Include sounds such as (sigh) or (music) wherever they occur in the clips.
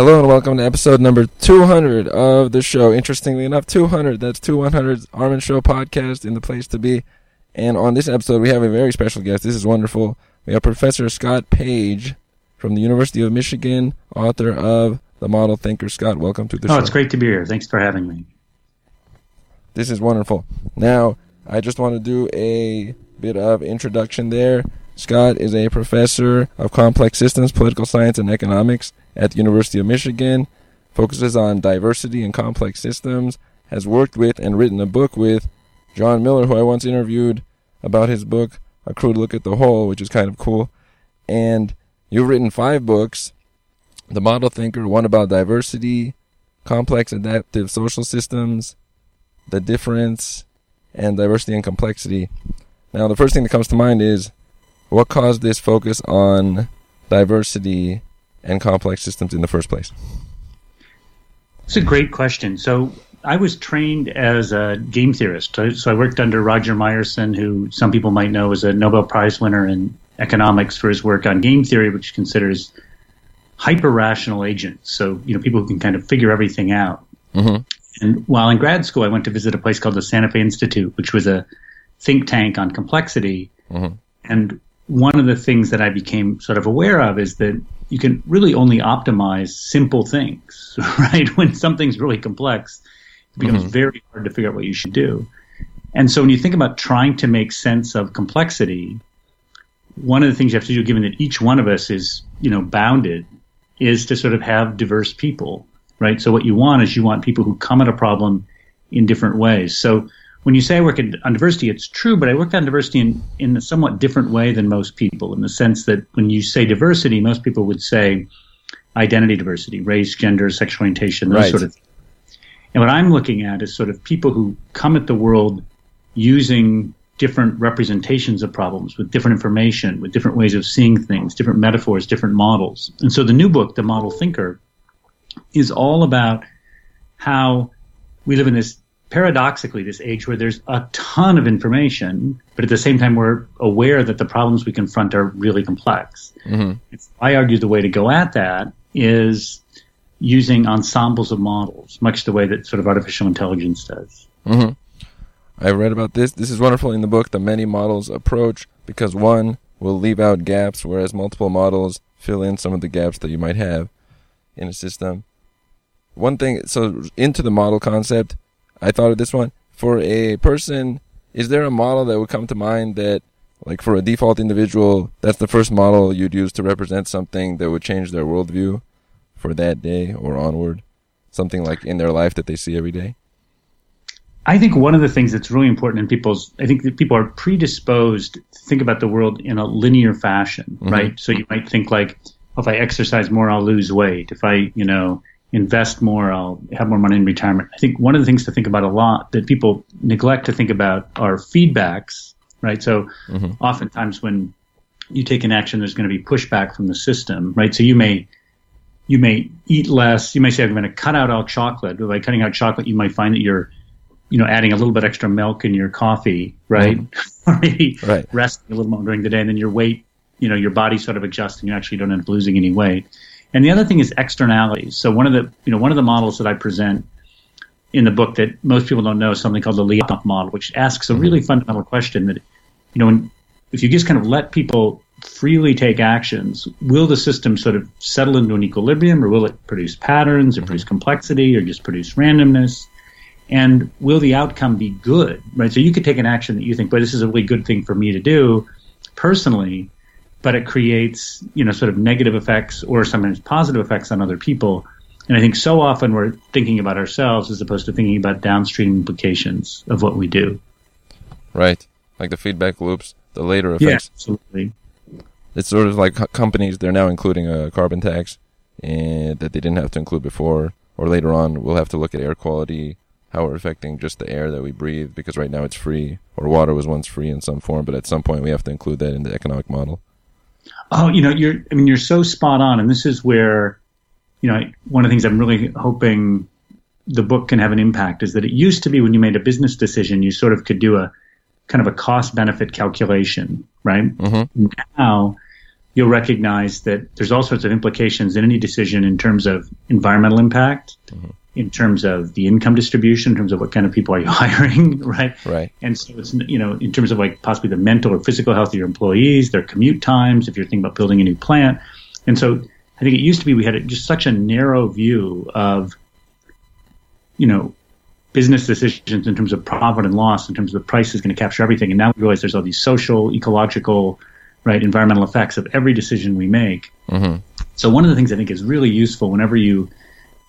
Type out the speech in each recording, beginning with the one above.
Hello and welcome to episode number 200 of the show. Interestingly enough, 200. That's two 100s Armin Show podcast in the place to be. And on this episode, we have a very special guest. This is wonderful. We have Professor Scott Page from the University of Michigan, author of The Model Thinker. Scott, welcome to the oh, show. Oh, it's great to be here. Thanks for having me. This is wonderful. Now, I just want to do a bit of introduction there. Scott is a professor of complex systems, political science, and economics at the University of Michigan. Focuses on diversity and complex systems. Has worked with and written a book with John Miller, who I once interviewed about his book, A Crude Look at the Whole, which is kind of cool. And you've written five books The Model Thinker, one about diversity, complex adaptive social systems, the difference, and diversity and complexity. Now, the first thing that comes to mind is what caused this focus on diversity and complex systems in the first place? It's a great question. So, I was trained as a game theorist. So, I worked under Roger Myerson, who some people might know is a Nobel Prize winner in economics for his work on game theory, which considers hyper rational agents. So, you know, people who can kind of figure everything out. Mm-hmm. And while in grad school, I went to visit a place called the Santa Fe Institute, which was a think tank on complexity. Mm-hmm. And one of the things that I became sort of aware of is that you can really only optimize simple things, (laughs) right? When something's really complex, it becomes Mhm. very hard to figure out what you should do. And so when you think about trying to make sense of complexity, one of the things you have to do, given that each one of us is, you know, bounded, is to sort of have diverse people, right? So what you want is you want people who come at a problem in different ways. So when you say I work in, on diversity, it's true, but I work on diversity in, in a somewhat different way than most people, in the sense that when you say diversity, most people would say identity diversity, race, gender, sexual orientation, those Right. sort of things. And what I'm looking at is sort of people who come at the world using different representations of problems with different information, with different ways of seeing things, different metaphors, different models. And so the new book, The Model Thinker, is all about how we live in this paradoxically this age where there's a ton of information, but at the same time we're aware that the problems we confront are really complex. Mm-hmm. I argue the way to go at that is using ensembles of models, much the way that sort of artificial intelligence does. Mm-hmm. I read about this. This is wonderful in the book, the many models approach, because one will leave out gaps, whereas multiple models fill in some of the gaps that you might have in a system. One thing, so into the model concept, I thought of this one. For a person, is there a model that would come to mind that, like for a default individual, that's the first model you'd use to represent something that would change their worldview for that day or onward? Something like in their life that they see every day? I think one of the things that's really important in people's, I think that people are predisposed to think about the world in a linear fashion, Mhm. right? So you might think like, if I exercise more, I'll lose weight. If I, you know, invest more, I'll have more money in retirement. I think one of the things to think about a lot that people neglect to think about are feedbacks, right? So Mhm. oftentimes when you take an action, there's going to be pushback from the system, right? So you may you may eat less. You may say, I'm going to cut out all chocolate. But by cutting out chocolate, you might find that you're, you know, adding a little bit extra milk in your coffee, right? (laughs) or maybe Right. resting a little more during the day, and then your weight, you know, your body sort of adjusts, and you actually don't end up losing any weight. And the other thing is externalities. So one of the, you know, one of the models that I present in the book that most people don't know is something called the Lyapunov model, which asks a really fundamental question that, you know, when, if you just kind of let people freely take actions, will the system sort of settle into an equilibrium, or will it produce patterns, or produce complexity, or just produce randomness? And will the outcome be good, right? So you could take an action that you think, but this is a really good thing for me to do personally, but it creates, you know, sort of negative effects or sometimes positive effects on other people. And I think so often we're thinking about ourselves as opposed to thinking about downstream implications of what we do. Right. Like the feedback loops, the later Yeah, effects. absolutely. It's sort of like companies, they're now including a carbon tax and that they didn't have to include before. Or later on, we'll have to look at air quality, how we're affecting just the air that we breathe, because right now it's free, or water was once free in some form, but at some point we have to include that in the economic model. Oh, you know, you're, I mean, you're so spot on. And this is where, you know, one of the things I'm really hoping the book can have an impact is that it used to be when you made a business decision, you sort of could do a kind of a cost benefit calculation, right? Mm-hmm. Now, you'll recognize that there's all sorts of implications in any decision in terms of environmental impact, mm-hmm. In terms of the income distribution, in terms of what kind of people are you (laughs) hiring, right? Right. And so it's you know in terms of like possibly the mental or physical health of your employees, their commute times, if you're thinking about building a new plant, and so I think it used to be we had just such a narrow view of you know business decisions in terms of profit and loss, in terms of the price is going to capture everything. And now we realize there's all these social, ecological, right, environmental effects of every decision we make. Mm-hmm. So one of the things I think is really useful whenever you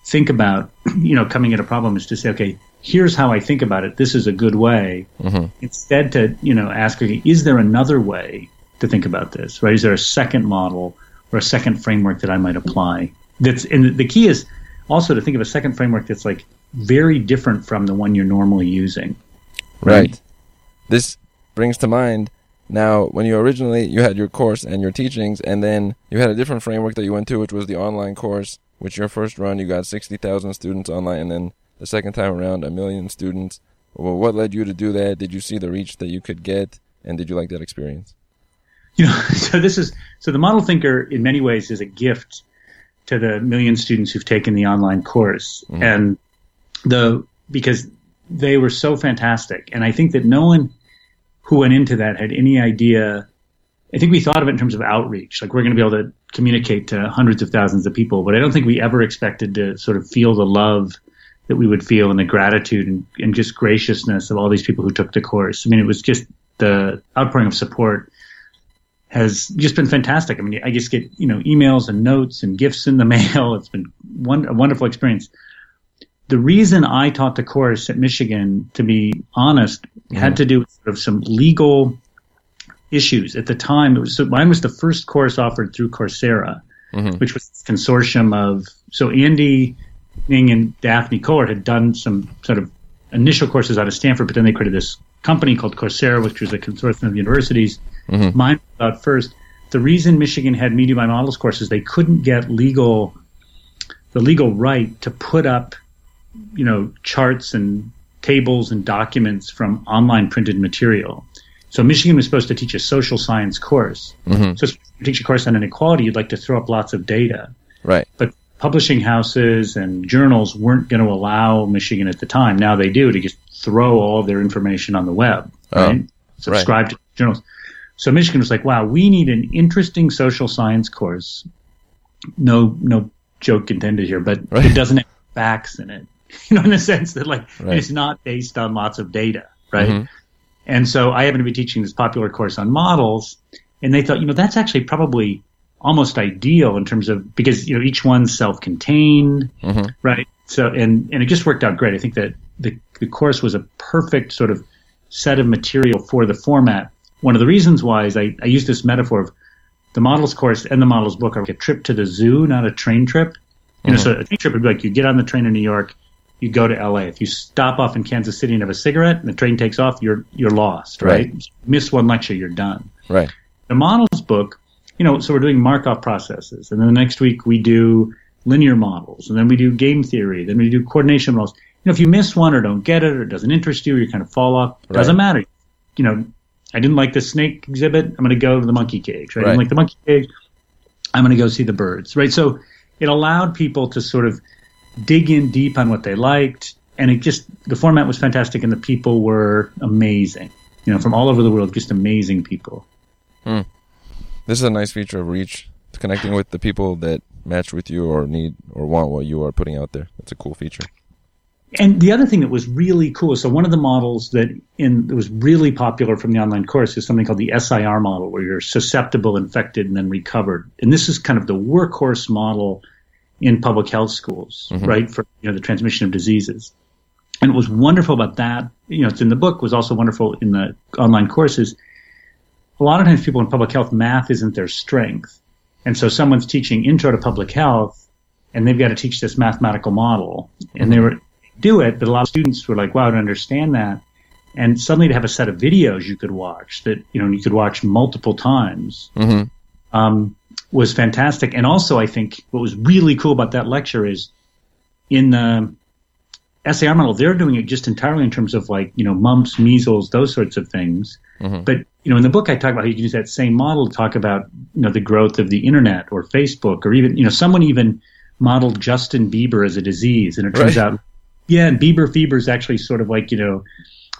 think about, (clears throat) you know, coming at a problem is to say, okay, here's how I think about it. This is a good way. Mm-hmm. Instead to, you know, ask, okay, is there another way to think about this, right? Is there a second model or a second framework that I might apply? That's, and the key is also to think of a second framework that's like very different from the one you're normally using. Right. right. This brings to mind now when you originally you had your course and your teachings and then you had a different framework that you went to which was the online course which your first run you got 60,000 students online and then the second time around a million students. Well, what led you to do that? Did you see the reach that you could get and did you like that experience? You know, (laughs) so this is so the model thinker in many ways is a gift to the million students who've taken the online course. Mm-hmm. And the because they were so fantastic, and I think that no one who went into that had any idea. I think we thought of it in terms of outreach, like we're going to be able to communicate to hundreds of thousands of people, but I don't think we ever expected to sort of feel the love that we would feel and the gratitude and, and just graciousness of all these people who took the course. I mean, it was just the outpouring of support has just been fantastic. I mean, I just get you know emails and notes and gifts in the (laughs) mail. It's been one, a wonderful experience the reason I taught the course at Michigan, to be honest, mm-hmm. had to do with sort of some legal issues at the time. It was so mine was the first course offered through Coursera, mm-hmm. which was a consortium of so Andy Ng and Daphne Koller had done some sort of initial courses out of Stanford, but then they created this company called Coursera, which was a consortium of universities. Mm-hmm. Mine was out first. The reason Michigan had Media by Models courses, they couldn't get legal the legal right to put up you know, charts and tables and documents from online printed material. So Michigan was supposed to teach a social science course. Mm-hmm. So to teach a course on inequality, you'd like to throw up lots of data. Right. But publishing houses and journals weren't going to allow Michigan at the time. Now they do to just throw all of their information on the web. Oh, right. Subscribe right. to journals. So Michigan was like, wow, we need an interesting social science course. No, no joke intended here, but right. it doesn't have facts in it. (laughs) you know, in the sense that like right. it's not based on lots of data, right? Mm-hmm. And so I happen to be teaching this popular course on models, and they thought, you know, that's actually probably almost ideal in terms of because you know each one's self-contained, mm-hmm. right? So and and it just worked out great. I think that the the course was a perfect sort of set of material for the format. One of the reasons why is I, I use this metaphor of the models course and the models book are like a trip to the zoo, not a train trip. You mm-hmm. know, so a train trip would be like you get on the train in New York, you go to LA. If you stop off in Kansas City and have a cigarette and the train takes off, you're you're lost, right? right. Miss one lecture, you're done. Right. The models book, you know, so we're doing Markov processes, and then the next week we do linear models, and then we do game theory, then we do coordination models. You know, if you miss one or don't get it or it doesn't interest you or you kind of fall off, it doesn't matter. You know, I didn't like the snake exhibit. I'm going to go to the monkey cage. Right? right. I didn't like the monkey cage. I'm going to go see the birds. Right. So it allowed people to sort of dig in deep on what they liked. And it just, the format was fantastic and the people were amazing. You know, from all over the world, just amazing people. Hmm. This is a nice feature of Reach, connecting with the people that match with you or need or want what you are putting out there. That's a cool feature. And the other thing that was really cool, so one of the models that in that was really popular from the online course is something called the SIR model, where you're susceptible, infected, and then recovered. And this is kind of the workhorse model in public health schools, mm-hmm. right, for you know the transmission of diseases. And what was wonderful about that, you know, it's in the book, was also wonderful in the online courses. A lot of times, people in public health, math isn't their strength, and so someone's teaching intro to public health, and they've got to teach this mathematical model, and mm-hmm. they were do it, but a lot of students were like, "Wow, I don't understand that." And suddenly, to have a set of videos you could watch that you know you could watch multiple times. Mm-hmm. Um, was fantastic. And also, I think what was really cool about that lecture is in the SIR model, they're doing it just entirely in terms of like, you know, mumps, measles, those sorts of things. Mm-hmm. But you know, in the book, I talk about how you can use that same model to talk about, you know, the growth of the internet or Facebook or even, you know, someone even modeled Justin Bieber as a disease. And it turns Right. out, yeah, and Bieber fever is actually sort of like, you know,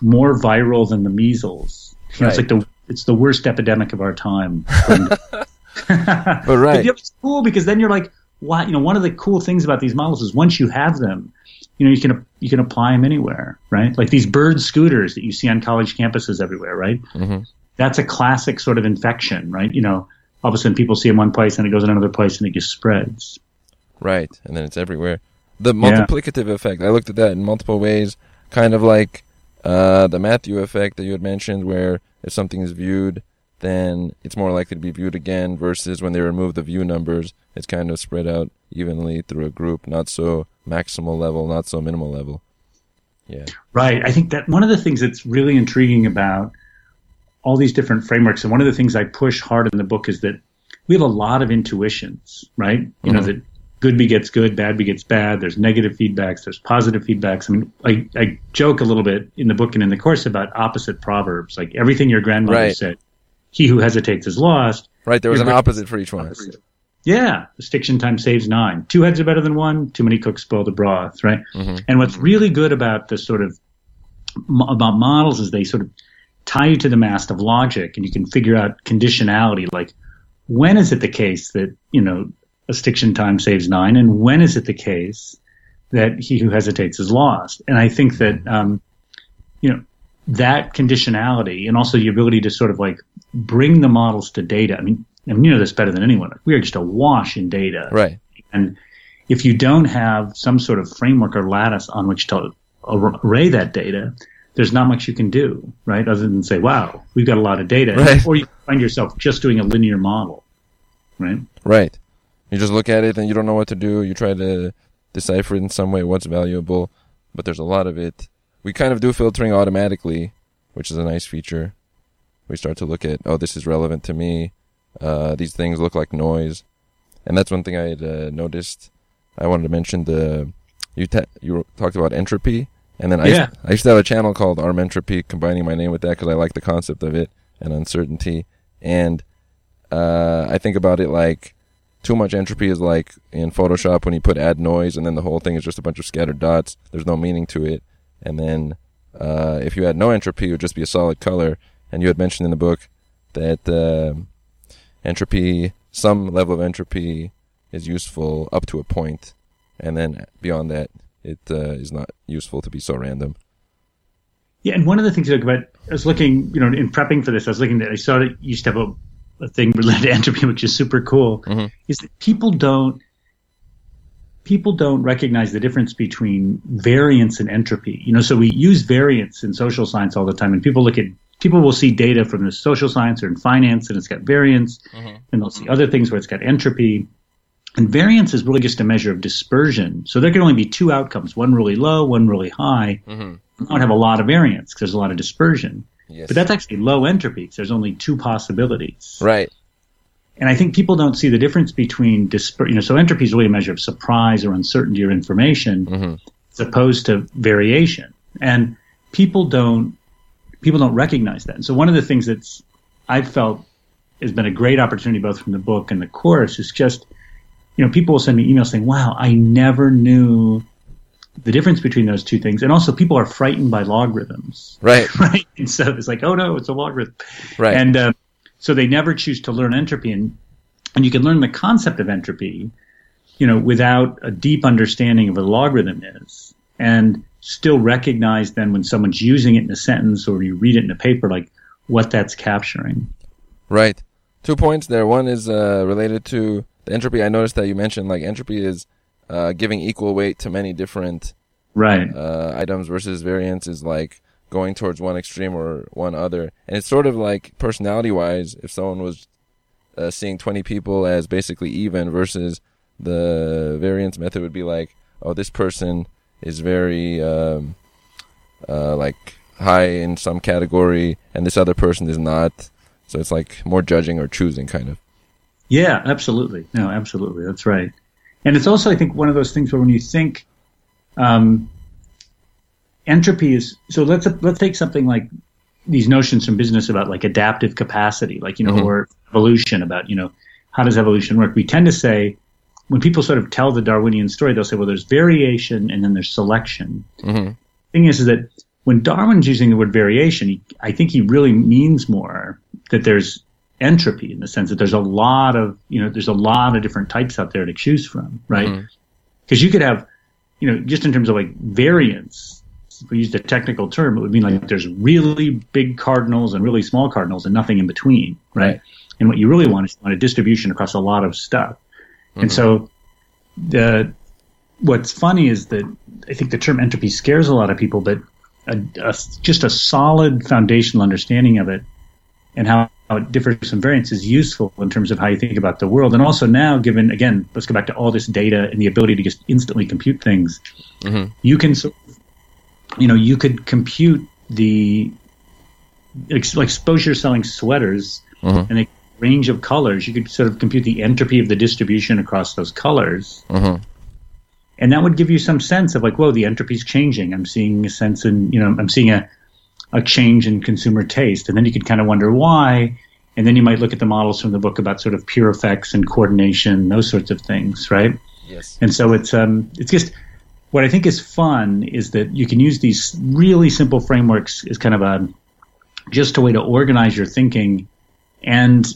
more viral than the measles. You know, It's like the, it's the worst epidemic of our time. (laughs) (laughs) but right. yeah, it's cool because then you're like, wow, you know, one of the cool things about these models is once you have them, you know, you can you can apply them anywhere, right? Like these bird scooters that you see on college campuses everywhere, right? Mhm. That's a classic sort of infection, right? You know, all of a sudden people see them one place and it goes in another place and it just spreads. Right, and then it's everywhere. The multiplicative effect. I looked at that in multiple ways, kind of like uh, the Matthew effect that you had mentioned, where if something is viewed, then it's more likely to be viewed again. Versus when they remove the view numbers, it's kind of spread out evenly through a group, not so maximal level, not so minimal level. Yeah. Right. I think that one of the things that's really intriguing about all these different frameworks, and one of the things I push hard in the book is that we have a lot of intuitions, right? You know, Mhm. that good begets good, bad begets bad. There's negative feedbacks, there's positive feedbacks. I mean, I, I joke a little bit in the book and in the course about opposite proverbs, like everything your grandmother Right. said, he who hesitates is lost. Right. There was You're an right. opposite for each one. Yeah, the stiction time saves nine. Two heads are better than one. Too many cooks spoil the broth, right? Mhm. And what's really good about the sort of about models is they sort of tie you to the mast of logic, and you can figure out conditionality. Like, when is it the case that you know a stiction time saves nine, and when is it the case that he who hesitates is lost? And I think that um, you know that conditionality, and also the ability to sort of like bring the models to data. I mean, I mean, you know this better than anyone. We are just awash in data, Right. and if you don't have some sort of framework or lattice on which to array that data, there's not much you can do, right? Other than say, wow, we've got a lot of data. Right. Or you find yourself just doing a linear model, right? Right. You just look at it and you don't know what to do. You try to decipher it in some way what's valuable, but there's a lot of it. We kind of do filtering automatically, which is a nice feature. We start to look at, oh, this is relevant to me. Uh, these things look like noise, and that's one thing I had uh, noticed. I wanted to mention the you ta- you talked about entropy, and then I Yeah. used, I used to have a channel called Arm Entropy, combining my name with that because I like the concept of it and uncertainty. And uh, I think about it like too much entropy is like in Photoshop when you put add noise and then the whole thing is just a bunch of scattered dots. There's no meaning to it. And then uh, if you had no entropy, it would just be a solid color. And you had mentioned in the book that uh, entropy, some level of entropy, is useful up to a point, and then beyond that, it uh, is not useful to be so random. Yeah, and one of the things about, I was looking, you know, in prepping for this, I was looking at, I saw that you used to have a, a thing (laughs) related to entropy, which is super cool, Mhm. is that people don't, people don't recognize the difference between variance and entropy. You know, so we use variance in social science all the time, and people look at, people will see data from the social science or in finance, and it's got variance, and they'll see other things where it's got entropy. And variance is really just a measure of dispersion. So there can only be two outcomes, one really low, one really high. Mm-hmm. You don't have a lot of variance because there's a lot of dispersion. Yes. But that's actually low entropy because there's only two possibilities. right. And I think people don't see the difference between disper- you know, so entropy is really a measure of surprise or uncertainty or information Mhm. as opposed to variation. And people don't people don't recognize that. And so one of the things that's I've felt has been a great opportunity both from the book and the course is just you know, people will send me emails saying, Wow, I never knew the difference between those two things. And also people are frightened by logarithms. Right. (laughs) Right. And so it's like, oh no, it's a logarithm. Right. And uh, so they never choose to learn entropy, and and you can learn the concept of entropy, you know, without a deep understanding of what a logarithm is, and still recognize then when someone's using it in a sentence or you read it in a paper, like what that's capturing. Right. Two points there. One is uh, related to the entropy. I noticed that you mentioned like entropy is uh, giving equal weight to many different Right. uh, items versus variance is like going towards one extreme or one other. And it's sort of like personality wise, if someone was uh, seeing 20 people as basically even versus the variance method would be like, oh, this person is very um, uh, like high in some category and this other person is not. So it's like more judging or choosing kind of. Yeah, absolutely. No, absolutely. That's right. And it's also, I think, one of those things where when you think um, entropy is so let's let's take something like these notions from business about like adaptive capacity, like you know, Mhm. or evolution about you know how does evolution work. We tend to say when people sort of tell the Darwinian story, they'll say, well, there's variation and then there's selection. hmm thing is, is that when Darwin's using the word variation, he, I think he really means more that there's entropy in the sense that there's a lot of, you know, there's a lot of different types out there to choose from, right? Mhm. Because you could have, you know, just in terms of like variance, if we used a technical term, it would mean like there's really big cardinals and really small cardinals and nothing in between, right? Right. And what you really want is you want a distribution across a lot of stuff. And Mhm. so the what's funny is that I think the term entropy scares a lot of people, but a, a, just a solid foundational understanding of it and how, how it differs from variance is useful in terms of how you think about the world. And also now, given again, let's go back to all this data and the ability to just instantly compute things, hmm you can, sort of- you know, you could compute the ex- like suppose you're selling sweaters Mhm. and a range of colors. You could sort of compute the entropy of the distribution across those colors hmm and that would give you some sense of like, whoa, the entropy's changing. I'm seeing a sense in, you know, I'm seeing a, a change in consumer taste. And then you could kind of wonder why. And then you might look at the models from the book about sort of pure effects and coordination, those sorts of things, right? Yes. And so it's, um, it's just, what I think is fun is that you can use these really simple frameworks as kind of a, just a way to organize your thinking. And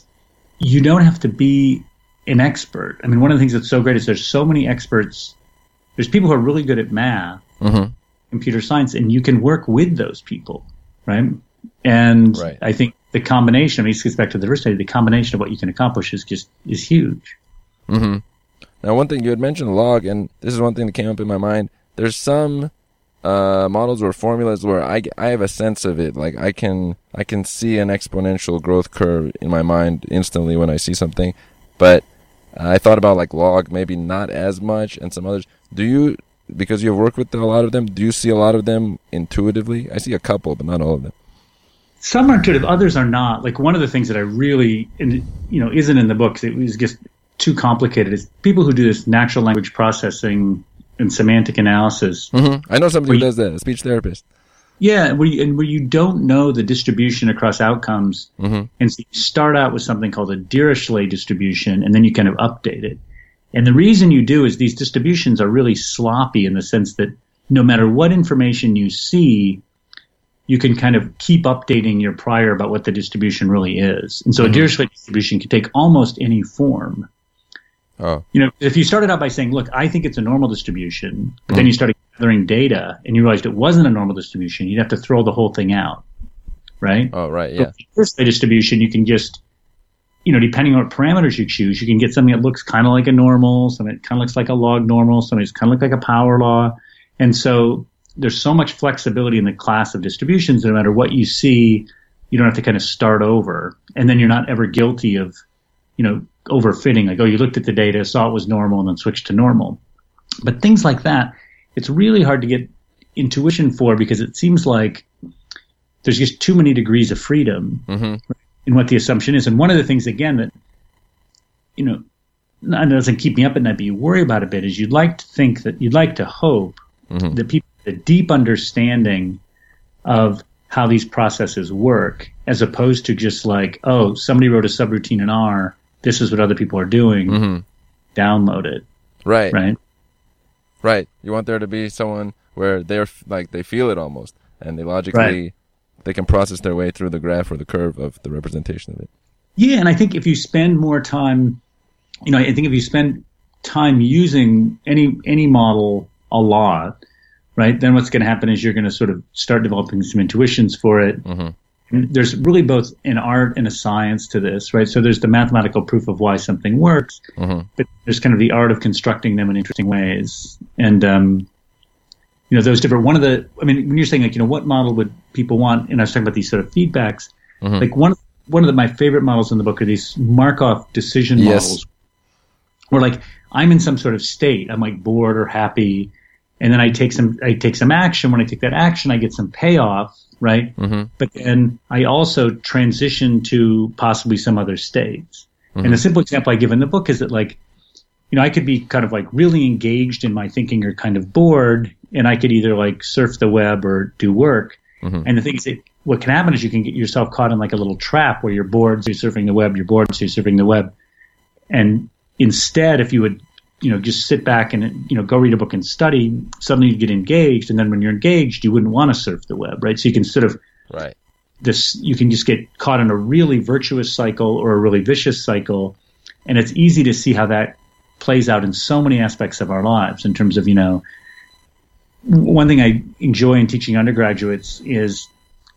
you don't have to be an expert. I mean, one of the things that's so great is there's so many experts. There's people who are really good at math, hmm computer science, and you can work with those people, right? And Right. I think the combination, I mean, this gets back to the diversity, the combination of what you can accomplish is just, is huge. hmm Now, one thing you had mentioned log, and this is one thing that came up in my mind. There's some uh, models or formulas where I, I have a sense of it. Like I can I can see an exponential growth curve in my mind instantly when I see something. But I thought about like log, maybe not as much, and some others. Do you? Because you've worked with a lot of them, do you see a lot of them intuitively? I see a couple, but not all of them. Some are intuitive, others are not. Like one of the things that I really, you know, isn't in the books. It was just too complicated. It's people who do this natural language processing and semantic analysis. hmm I know somebody who does that, a speech therapist. Yeah, where you, and where you don't know the distribution across outcomes, hmm and so you start out with something called a Dirichlet distribution, and then you kind of update it. And the reason you do is these distributions are really sloppy in the sense that no matter what information you see, you can kind of keep updating your prior about what the distribution really is. And so Mhm. a Dirichlet distribution can take almost any form. Oh, You know, if you started out by saying, look, I think it's a normal distribution, but then Mhm. you started gathering data and you realized it wasn't a normal distribution, you'd have to throw the whole thing out. Right? oh, right, yeah. With the first distribution, you can just, you know, depending on what parameters you choose, you can get something that looks kind of like a normal, something that kind of looks like a log normal, something that's kind of like a power law. And so there's so much flexibility in the class of distributions that no matter what you see, you don't have to kind of start over. And then you're not ever guilty of, you know, overfitting. Like, oh, you looked at the data, saw it was normal, and then switched to normal. But things like that, it's really hard to get intuition for because it seems like there's just too many degrees of freedom hmm in what the assumption is. And one of the things, again, that, you know, doesn't keep me up at night, but you worry about a bit is you'd like to think that you'd like to hope hmm that people have a deep understanding of how these processes work as opposed to just like, oh, somebody wrote a subroutine in R. This is what other people are doing. hmm Download it, Right. right? Right. You want there to be someone where they're like they feel it almost, and they logically they can process their way through the graph or the curve of the representation of it. Yeah, and I think if you spend more time, you know, I think if you spend time using any any model a lot, right, then what's going to happen is you're going to sort of start developing some intuitions for it. hmm And there's really both an art and a science to this, right? So there's the mathematical proof of why something works, hmm but there's kind of the art of constructing them in interesting ways. And um, you know, those different. One of the, I mean, when you're saying like, you know, what model would people want? And I was talking about these sort of feedbacks. Mhm. Like one one of the, my favorite models in the book are these Markov decision Yes. models, where like I'm in some sort of state. I'm like bored or happy, and then I take some I take some action. When I take that action, I get some payoff, right? hmm but then I also transition to possibly some other states. Mhm. And a simple example I give in the book is that like, you know, I could be kind of like really engaged in my thinking or kind of bored, and I could either like surf the web or do work. Mhm. And the thing is, it, what can happen is you can get yourself caught in like a little trap where you're bored, so you're surfing the web, you're bored, so you're surfing the web. And instead, if you would, you know, just sit back and, you know, go read a book and study, suddenly you get engaged. And then when you're engaged, you wouldn't want to surf the web, right? So you can sort of, Right. this, you can just get caught in a really virtuous cycle or a really vicious cycle. And it's easy to see how that plays out in so many aspects of our lives in terms of, you know, one thing I enjoy in teaching undergraduates is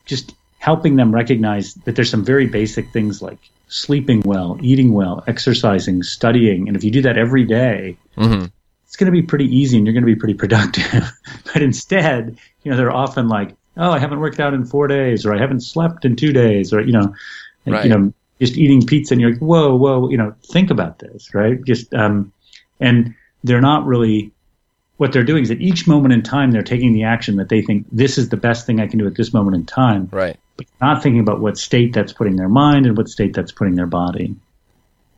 just helping them recognize that there's some very basic things like sleeping well, eating well, exercising, studying. And if you do that every day, hmm it's going to be pretty easy and you're going to be pretty productive. (laughs) but instead, you know, they're often like, oh, I haven't worked out in four days or I haven't slept in two days or, you know, and, Right. you know, just eating pizza and you're like, whoa, whoa, you know, think about this, right? Just, um, and they're not really, what they're doing is at each moment in time, they're taking the action that they think this is the best thing I can do at this moment in time, Right. But not thinking about what state that's putting their mind and what state that's putting their body.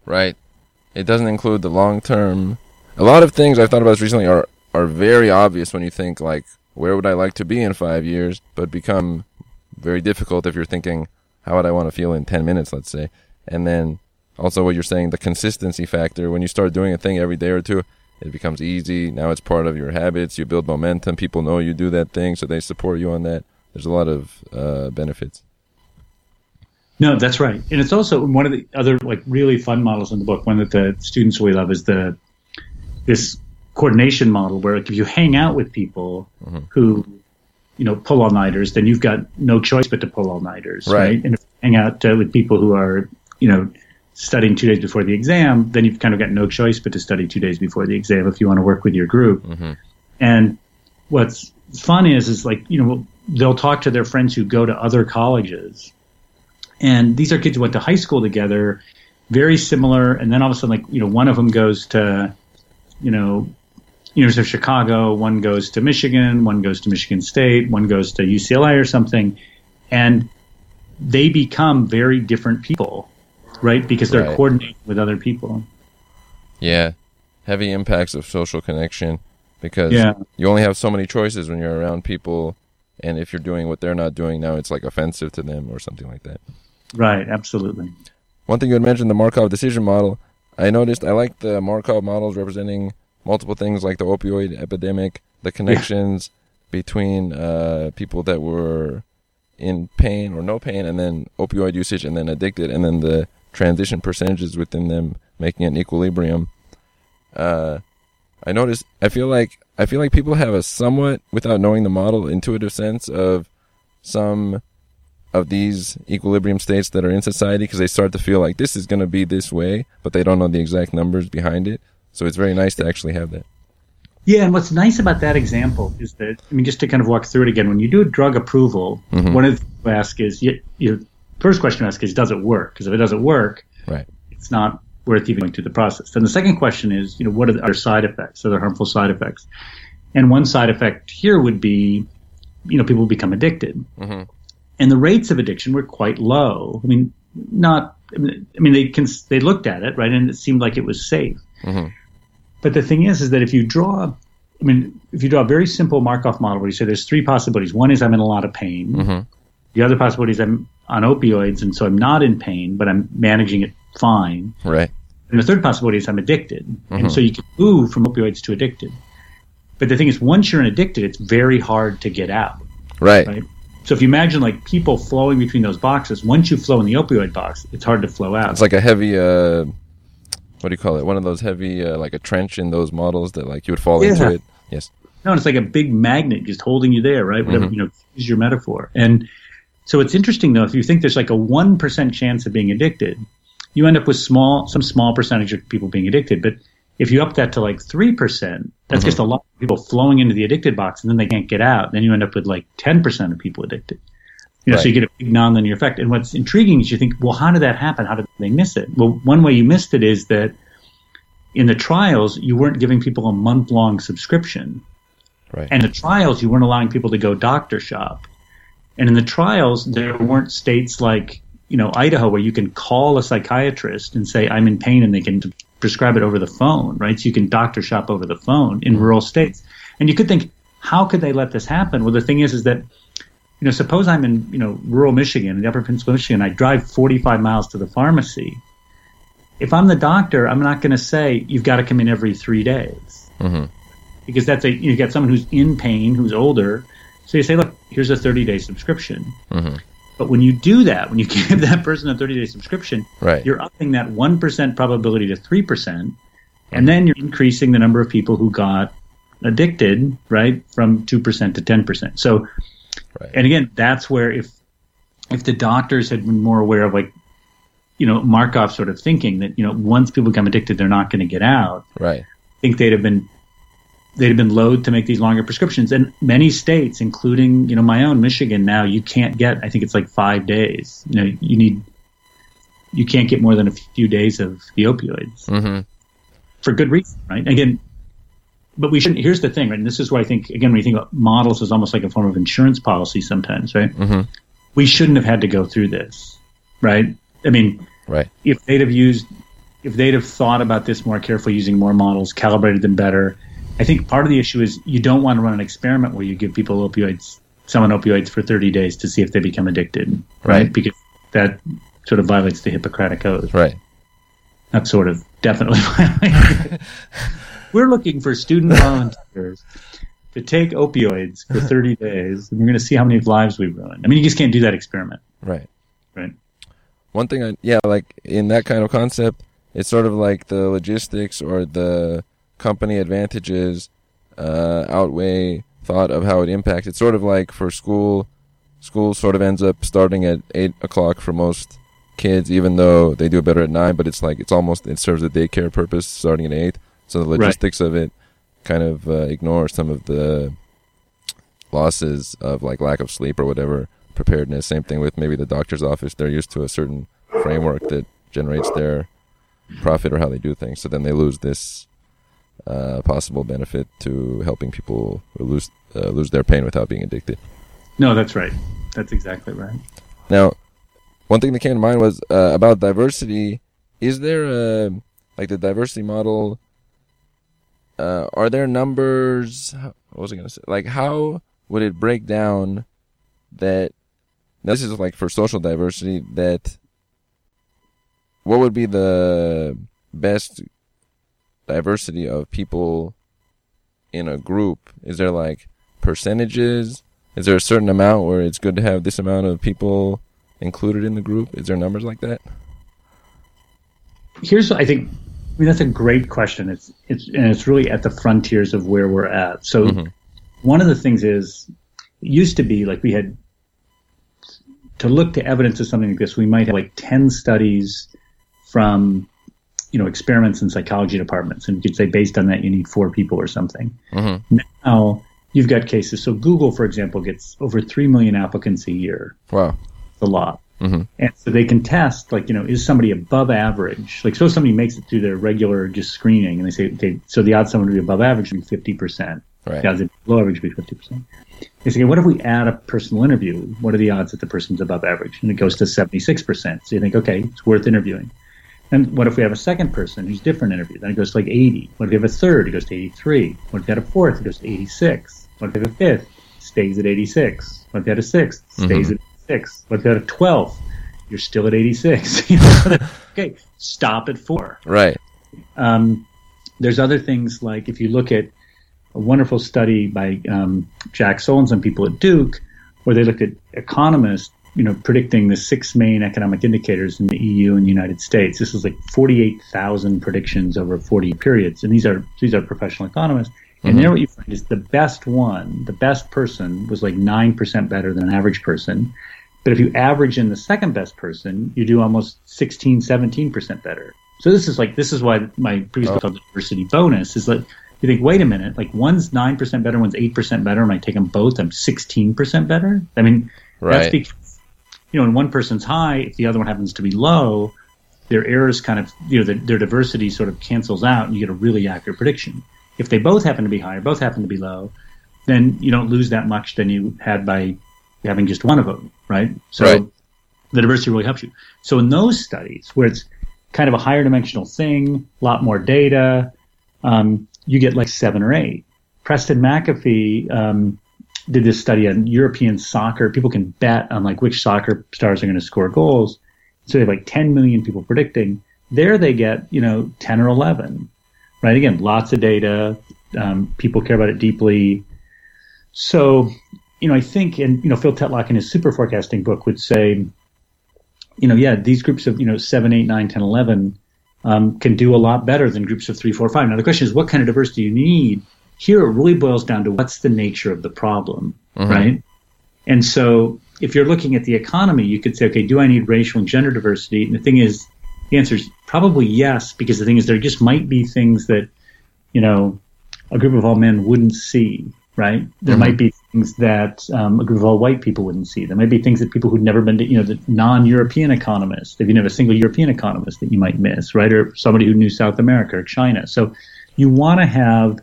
Right. It doesn't include the long term. A lot of things I've thought about recently are are very obvious when you think like, where would I like to be in five years, but become very difficult if you're thinking, how would I want to feel in ten minutes, let's say, and then also what you're saying, the consistency factor. When you start doing a thing every day or two, it becomes easy. Now it's part of your habits. You build momentum. People know you do that thing, so they support you on that. There's a lot of uh, benefits. No, that's right. And it's also one of the other like really fun models in the book. One that the students really love is the this coordination model where if you hang out with people who you know pull all nighters, then you've got no choice but to pull all nighters, Right. right? And if you hang out uh, with people who are you know studying two days before the exam, then you've kind of got no choice but to study two days before the exam if you want to work with your group. And what's fun is, is like, you know, they'll talk to their friends who go to other colleges. And these are kids who went to high school together, very similar. And then all of a sudden, like, you know, one of them goes to, you know, University of Chicago, one goes to Michigan, one goes to Michigan State, one goes to UCLA or something. And they become very different people, right? Because they're Right. coordinating with other people. Yeah, heavy impacts of social connection because Yeah. you only have so many choices when you're around people, and if you're doing what they're not doing now, it's like offensive to them or something like that. Right, absolutely. One thing you had mentioned the Markov decision model. I noticed I like the Markov models representing multiple things like the opioid epidemic, the connections between uh, people that were in pain or no pain, and then opioid usage, and then addicted, and then the transition percentages within them making an equilibrium. Uh, I noticed. I feel like I feel like people have a somewhat, without knowing the model, intuitive sense of some of these equilibrium states that are in society because they start to feel like this is going to be this way, but they don't know the exact numbers behind it. So it's very nice to actually have that. Yeah, and what's nice about that example is that I mean, just to kind of walk through it again, when you do a drug approval, Mhm. one of the things you ask is, you, you, first question you ask is, does it work? Because if it doesn't work, Right. it's not worth even going through the process. Then the second question is, you know, what are the other side effects? Are there harmful side effects? And one side effect here would be, you know, people become addicted, Mhm. and the rates of addiction were quite low. I mean, not. I mean, they can they looked at it right, and it seemed like it was safe. Mhm. But the thing is, is that if you draw, I mean, if you draw a very simple Markov model where you say there's three possibilities. One is I'm in a lot of pain. Mhm. The other possibility is I'm on opioids, and so I'm not in pain, but I'm managing it fine. Right. And the third possibility is I'm addicted. Mhm. And so you can move from opioids to addicted. But the thing is, once you're in addicted, it's very hard to get out. Right. Right. So if you imagine like people flowing between those boxes, once you flow in the opioid box, it's hard to flow out. It's like a heavy. Uh, what do you call it? One of those heavy, uh, like a trench in those models that like you would fall into it. Yes. No, it's like a big magnet just holding you there, right? Whatever, Mhm. you know, use your metaphor. And so it's interesting though, if you think there's like a 1% chance of being addicted, you end up with small, some small percentage of people being addicted. But if you up that to like 3%, that's Mhm. just a lot of people flowing into the addicted box and then they can't get out. Then you end up with like 10% of people addicted. You know, so you get a big nonlinear effect. And what's intriguing is you think, well, how did that happen? How did they miss it? Well, one way you missed it is that in the trials, you weren't giving people a month long subscription. Right. And the trials, you weren't allowing people to go doctor shop. And in the trials, there weren't states like, you know, Idaho where you can call a psychiatrist and say, I'm in pain, and they can prescribe it over the phone, right? So you can doctor shop over the phone in rural states. And you could think, how could they let this happen? Well, the thing is, is that you know, suppose I'm in, you know, rural Michigan, in the upper peninsula of Michigan, I drive 45 miles to the pharmacy. If I'm the doctor, I'm not going to say, you've got to come in every three days. Mm-hmm. Because that's a, you've got someone who's in pain, who's older. So you say, look, here's a 30 day subscription. Mm-hmm. But when you do that, when you (laughs) give that person a 30 day subscription, Right. you're upping that 1% probability to 3%. And then you're increasing the number of people who got addicted, right, from 2% to 10%. So, Right. and again, that's where if, if the doctors had been more aware of like, you know, Markov sort of thinking that, you know, once people become addicted, they're not going to get out. Right. I think they'd have been they'd have been loath to make these longer prescriptions. And many states, including you know my own Michigan, now you can't get. I think it's like five days. You know, you need you can't get more than a few days of the opioids Mm-hmm. for good reason, right? Again, but we shouldn't. Here's the thing, right? And this is why I think again when you think about models as almost like a form of insurance policy sometimes, right? Mm-hmm. We shouldn't have had to go through this, right? I mean, Right. if they'd have used if they'd have thought about this more carefully using more models calibrated them better i think part of the issue is you don't want to run an experiment where you give people opioids someone opioids for 30 days to see if they become addicted right, Right. because that sort of violates the hippocratic oath Right. not sort of definitely (laughs) violates we're looking for student volunteers to take opioids for 30 (laughs) days and we're going to see how many lives we ruin i mean you just can't do that experiment Right. right One thing I yeah, like in that kind of concept, it's sort of like the logistics or the company advantages uh, outweigh thought of how it impacts. It's sort of like for school, school sort of ends up starting at eight o'clock for most kids, even though they do better at nine. But it's like it's almost it serves a daycare purpose starting at eight. So the Right. logistics of it kind of uh, ignore some of the losses of like lack of sleep or whatever preparedness. Same thing with maybe the doctor's office. They're used to a certain framework that generates their profit or how they do things. So then they lose this uh, possible benefit to helping people lose uh, lose their pain without being addicted. no that's right that's exactly right Now, one thing that came to mind was uh, about diversity. Is there a like the diversity model? Uh, are there numbers? What was I going to say? Like, how would it break down that? This is like for social diversity. That what would be the best diversity of people in a group? Is there like percentages? Is there a certain amount where it's good to have this amount of people included in the group? Is there numbers like that? here's I think I mean that's a great question. It's it's and it's really at the frontiers of where we're at. So Mhm. one of the things is it used to be like we had to look to evidence of something like this, we might have like ten studies from you know experiments in psychology departments, and you could say based on that you need four people or something. Mm-hmm. Now you've got cases. So Google, for example, gets over three million applicants a year. Wow. It's a lot. Mm-hmm. And so they can test, like, you know, is somebody above average? Like, suppose somebody makes it through their regular just screening, and they say, okay, so the odds someone to be above average would be 50%. Right. The odds of below average would be 50%. They say, okay, what if we add a personal interview? What are the odds that the person's above average? And it goes to 76%. So you think, okay, it's worth interviewing. And what if we have a second person who's different interview? Then it goes to like 80. What if we have a third? It goes to 83. What if we had a fourth? It goes to 86. What if you have a fifth? Stays at 86. What if you had a sixth? Stays Mhm. at 86. What if you had a 12th? You're still at 86. (laughs) Okay, stop at four. Right. Um, there's other things like if you look at a wonderful study by um, Jack Solon and people at Duke, where they looked at economists, you know, predicting the six main economic indicators in the EU and the United States. This was like 48,000 predictions over 40 periods, and these are these are professional economists. And Mhm. there, what you find is the best one, the best person, was like nine percent better than an average person. But if you average in the second best person, you do almost 16, 17% better. So this is like, this is why my previous book Oh. called the diversity bonus is like, you think, wait a minute, like one's 9% better, one's 8% better, and I take them both, I'm 16% better? I mean, that's Right. because, you know, when one person's high, if the other one happens to be low, their errors kind of, you know, their, their diversity sort of cancels out and you get a really accurate prediction. If they both happen to be high or both happen to be low, then you don't lose that much than you had by having just one of them, right? So Right. the diversity really helps you. So in those studies where it's kind of a higher dimensional thing, a lot more data, um, you get like seven or eight. Preston McAfee, um, did this study on European soccer. People can bet on like which soccer stars are going to score goals. So they have like 10 million people predicting. There they get, you know, 10 or 11, right? Again, lots of data. Um, people care about it deeply. So, you know, I think, and, you know, Phil Tetlock in his super forecasting book would say, you know, yeah, these groups of, you know, 7, 8, 9, 10, 11 um, can do a lot better than groups of 3, 4, 5. Now, the question is, what kind of diversity do you need? Here, it really boils down to what's the nature of the problem, mm-hmm. right? And so, if you're looking at the economy, you could say, okay, do I need racial and gender diversity? And the thing is, the answer is probably yes, because the thing is, there just might be things that, you know, a group of all men wouldn't see, right? There mm-hmm. might be things that um, a group of all white people wouldn't see. There might be things that people who'd never been to, you know, the non-European economists, if you have a single European economist that you might miss, right? Or somebody who knew South America or China. So you want to have,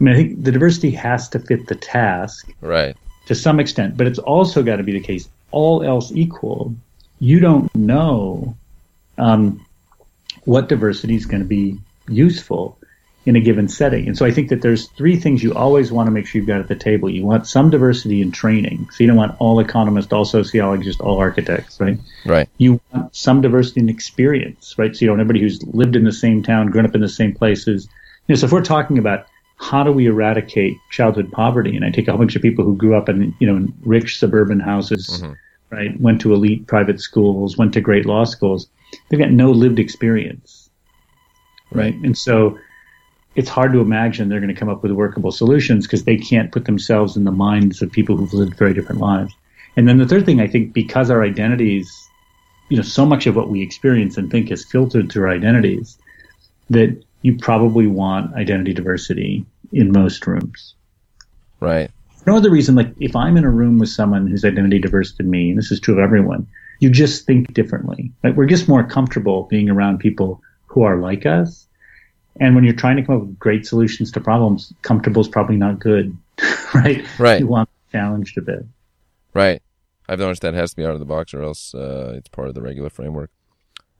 I mean, I think the diversity has to fit the task. Right. To some extent, but it's also got to be the case, all else equal, you don't know um, what diversity is going to be useful in a given setting. And so I think that there's three things you always want to make sure you've got at the table. You want some diversity in training. So you don't want all economists, all sociologists, all architects, right? Right. You want some diversity in experience, right? So you don't everybody who's lived in the same town, grown up in the same places. You know, so if we're talking about how do we eradicate childhood poverty, and I take a whole bunch of people who grew up in, you know, in rich suburban houses, mm-hmm. right? Went to elite private schools, went to great law schools. They've got no lived experience, right? right? And so it's hard to imagine they're going to come up with workable solutions because they can't put themselves in the minds of people who've lived very different lives. And then the third thing, I think, because our identities, you know, so much of what we experience and think is filtered through our identities, that you probably want identity diversity in most rooms. Right. For no other reason, like if I'm in a room with someone who's identity diverse than me, and this is true of everyone, you just think differently. Like we're just more comfortable being around people who are like us and when you're trying to come up with great solutions to problems, comfortable is probably not good, (laughs) right? Right. You want challenged a bit. Right. I've noticed that has to be out of the box, or else uh, it's part of the regular framework.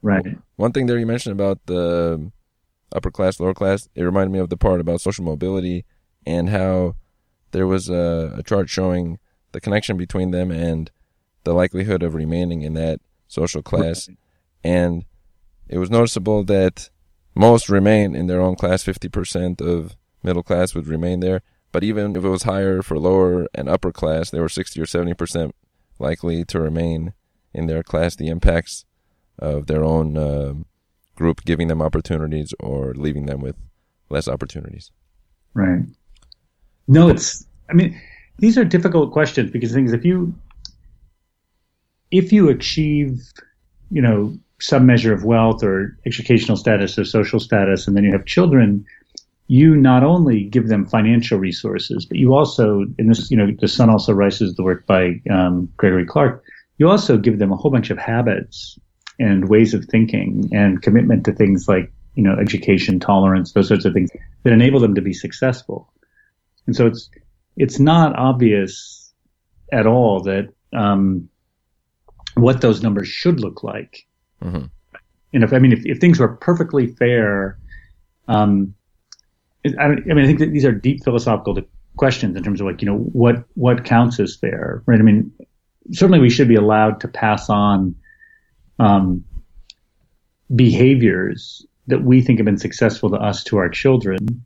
Right. One thing there you mentioned about the upper class, lower class, it reminded me of the part about social mobility and how there was a, a chart showing the connection between them and the likelihood of remaining in that social class. Right. And it was noticeable that most remain in their own class. 50% of middle class would remain there. But even if it was higher for lower and upper class, they were 60 or 70% likely to remain in their class. The impacts of their own uh, group giving them opportunities or leaving them with less opportunities. Right. No, it's, I mean, these are difficult questions because things, if you, if you achieve, you know, some measure of wealth or educational status or social status, and then you have children, you not only give them financial resources, but you also, and this, you know, the son also rises, the work by um, Gregory Clark, you also give them a whole bunch of habits and ways of thinking and commitment to things like, you know, education, tolerance, those sorts of things that enable them to be successful. And so it's, it's not obvious at all that, um, what those numbers should look like Mm-hmm. Know, if, I mean, if, if things were perfectly fair, um, I, I mean, I think that these are deep philosophical questions in terms of like, you know, what what counts as fair, right? I mean, certainly we should be allowed to pass on um, behaviors that we think have been successful to us to our children,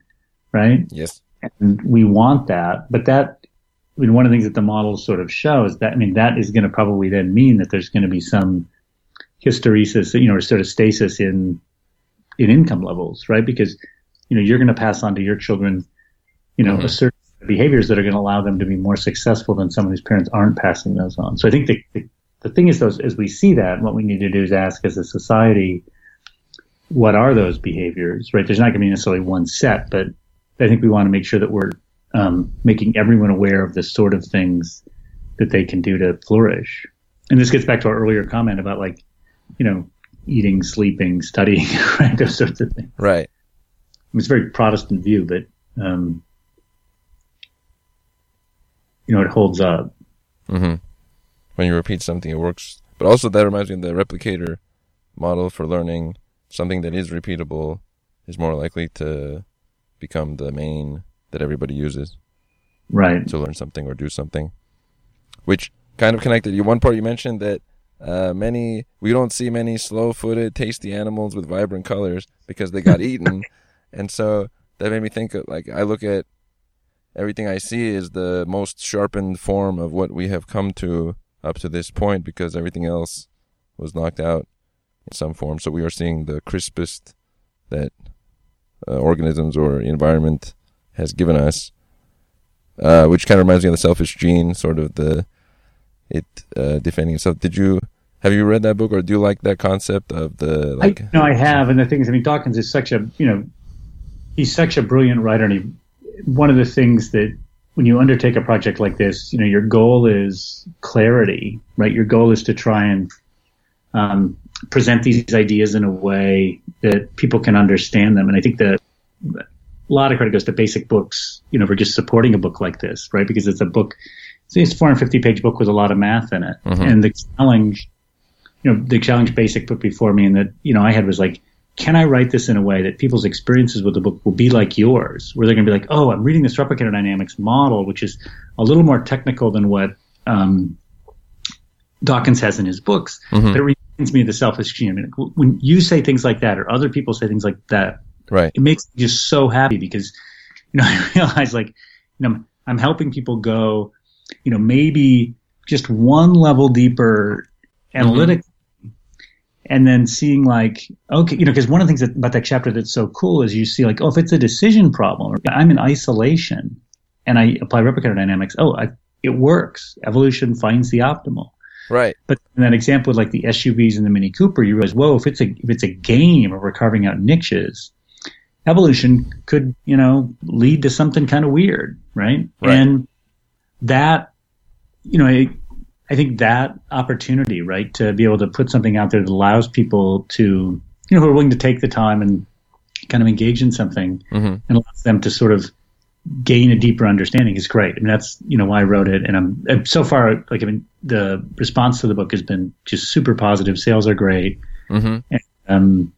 right? Yes. And we want that, but that, I mean, one of the things that the models sort of show is that, I mean, that is going to probably then mean that there's going to be some hysteresis, you know, or sort of stasis in in income levels, right? Because you know you're going to pass on to your children, you know, mm-hmm. a certain behaviors that are going to allow them to be more successful than some of these parents aren't passing those on. So I think the the, the thing is, those as we see that, what we need to do is ask as a society, what are those behaviors, right? There's not going to be necessarily one set, but I think we want to make sure that we're um, making everyone aware of the sort of things that they can do to flourish. And this gets back to our earlier comment about like you know, eating, sleeping, studying, (laughs) right? Those sorts of things. Right. It's a very Protestant view, but um, you know, it holds up. Mm-hmm. When you repeat something, it works. But also, that reminds me of the replicator model for learning. Something that is repeatable is more likely to become the main that everybody uses. right to learn something or do something, which kind of connected. You one part you mentioned that uh, many we don't see many slow-footed, tasty animals with vibrant colors because they got (laughs) eaten, and so that made me think of like I look at everything I see is the most sharpened form of what we have come to up to this point because everything else was knocked out in some form. So we are seeing the crispest that uh, organisms or environment has given us, uh, which kind of reminds me of the selfish gene, sort of the it uh, defending itself. Did you have you read that book, or do you like that concept of the like? I, no, I have, and the thing is, I mean, Dawkins is such a you know, he's such a brilliant writer, and he one of the things that when you undertake a project like this, you know, your goal is clarity, right? Your goal is to try and um, present these ideas in a way that people can understand them. And I think that a lot of credit goes to basic books, you know, for just supporting a book like this, right? Because it's a book, it's a 450 page book with a lot of math in it. Mm-hmm. And the challenge, you know, the challenge basic put before me and that, you know, I had was like, can I write this in a way that people's experiences with the book will be like yours, where they're going to be like, oh, I'm reading this replicator dynamics model, which is a little more technical than what um, Dawkins has in his books, mm-hmm. but it reminds me of the selfish gene. I mean, when you say things like that, or other people say things like that, right? It makes me just so happy because, you know, (laughs) I realize like, you know, I'm helping people go, you know, maybe just one level deeper analytically and then seeing like okay you know because one of the things that, about that chapter that's so cool is you see like oh if it's a decision problem i'm in isolation and i apply replicator dynamics oh I, it works. Evolution finds the optimal. Right. But in that example with like the suvs and the mini cooper you realize whoa if it's a if it's a game or we're carving out niches evolution could you know lead to something kind of weird right? right. And that you know it, I think that opportunity, right, to be able to put something out there that allows people to, you know, who are willing to take the time and kind of engage in something mm-hmm. and allows them to sort of gain a deeper understanding is great. I mean, that's, you know, why I wrote it. And I'm, I'm so far, like, I mean, the response to the book has been just super positive. Sales are great. Mm-hmm. And, um,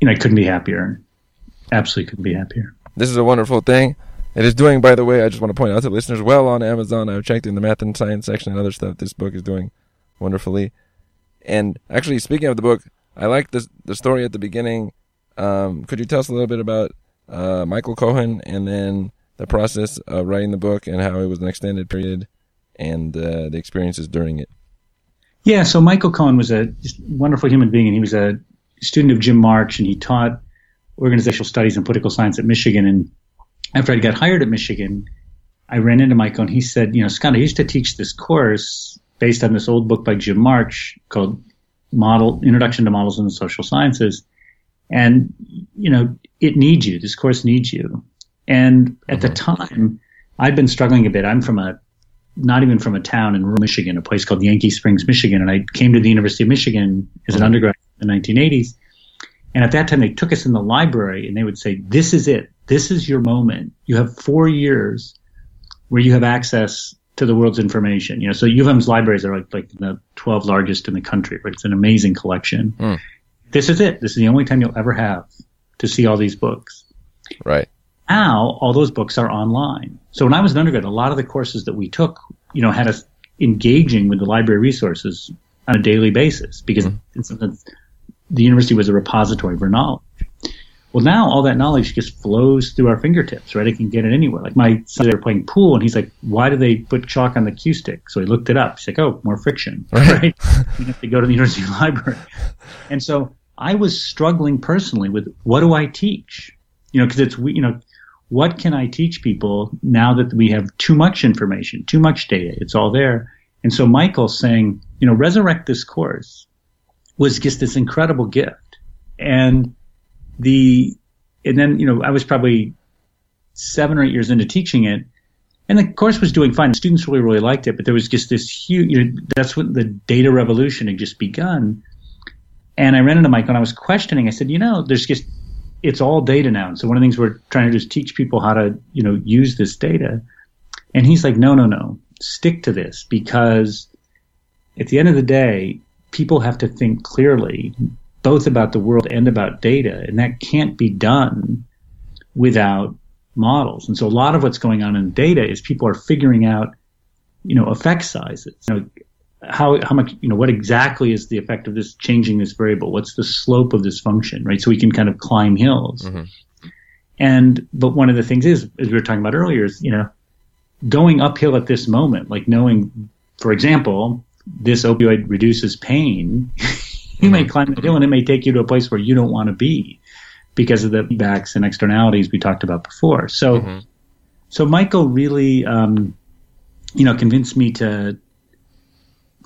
you know, I couldn't be happier. Absolutely couldn't be happier. This is a wonderful thing. It is doing, by the way, I just want to point out to listeners, well on Amazon. I've checked in the math and science section and other stuff. This book is doing wonderfully. And actually, speaking of the book, I like the the story at the beginning. Um, could you tell us a little bit about uh, Michael Cohen and then the process of writing the book and how it was an extended period and uh, the experiences during it? Yeah, so Michael Cohen was a wonderful human being, and he was a student of Jim March, and he taught organizational studies and political science at Michigan. And after I got hired at Michigan, I ran into Michael and he said, you know, Scott, I used to teach this course based on this old book by Jim March called Model Introduction to Models in the Social Sciences. And, you know, it needs you. This course needs you. And at mm-hmm. the time, I'd been struggling a bit. I'm from a, not even from a town in rural Michigan, a place called Yankee Springs, Michigan. And I came to the University of Michigan as an mm-hmm. undergrad in the 1980s. And at that time, they took us in the library and they would say, this is it. This is your moment. You have four years where you have access to the world's information. You know, so U of M's libraries are like, like the 12 largest in the country, right? It's an amazing collection. Mm. This is it. This is the only time you'll ever have to see all these books. Right. Now, all those books are online. So when I was an undergrad, a lot of the courses that we took, you know, had us engaging with the library resources on a daily basis because mm. the university was a repository for knowledge. Well, now all that knowledge just flows through our fingertips, right? I can get it anywhere. Like my son, they were playing pool, and he's like, "Why do they put chalk on the cue stick?" So he looked it up. He's like, "Oh, more friction, (laughs) right?" you have to go to the university (laughs) library. And so I was struggling personally with what do I teach? You know, because it's you know, what can I teach people now that we have too much information, too much data? It's all there. And so Michael saying, you know, resurrect this course was just this incredible gift. And the and then you know I was probably seven or eight years into teaching it, and the course was doing fine. The students really really liked it, but there was just this huge. You know, that's when the data revolution had just begun. And I ran into Mike and I was questioning. I said, you know, there's just it's all data now. And so one of the things we're trying to do is teach people how to you know use this data. And he's like, no, no, no, stick to this because at the end of the day, people have to think clearly both about the world and about data, and that can't be done without models. And so a lot of what's going on in data is people are figuring out, you know, effect sizes. You know, how how much you know what exactly is the effect of this changing this variable? What's the slope of this function, right? So we can kind of climb hills. Mm-hmm. And but one of the things is, as we were talking about earlier, is you know, going uphill at this moment, like knowing, for example, this opioid reduces pain. (laughs) you mm-hmm. may climb the hill and it may take you to a place where you don't want to be because of the backs and externalities we talked about before. So, mm-hmm. so Michael really, um, you know, convinced me to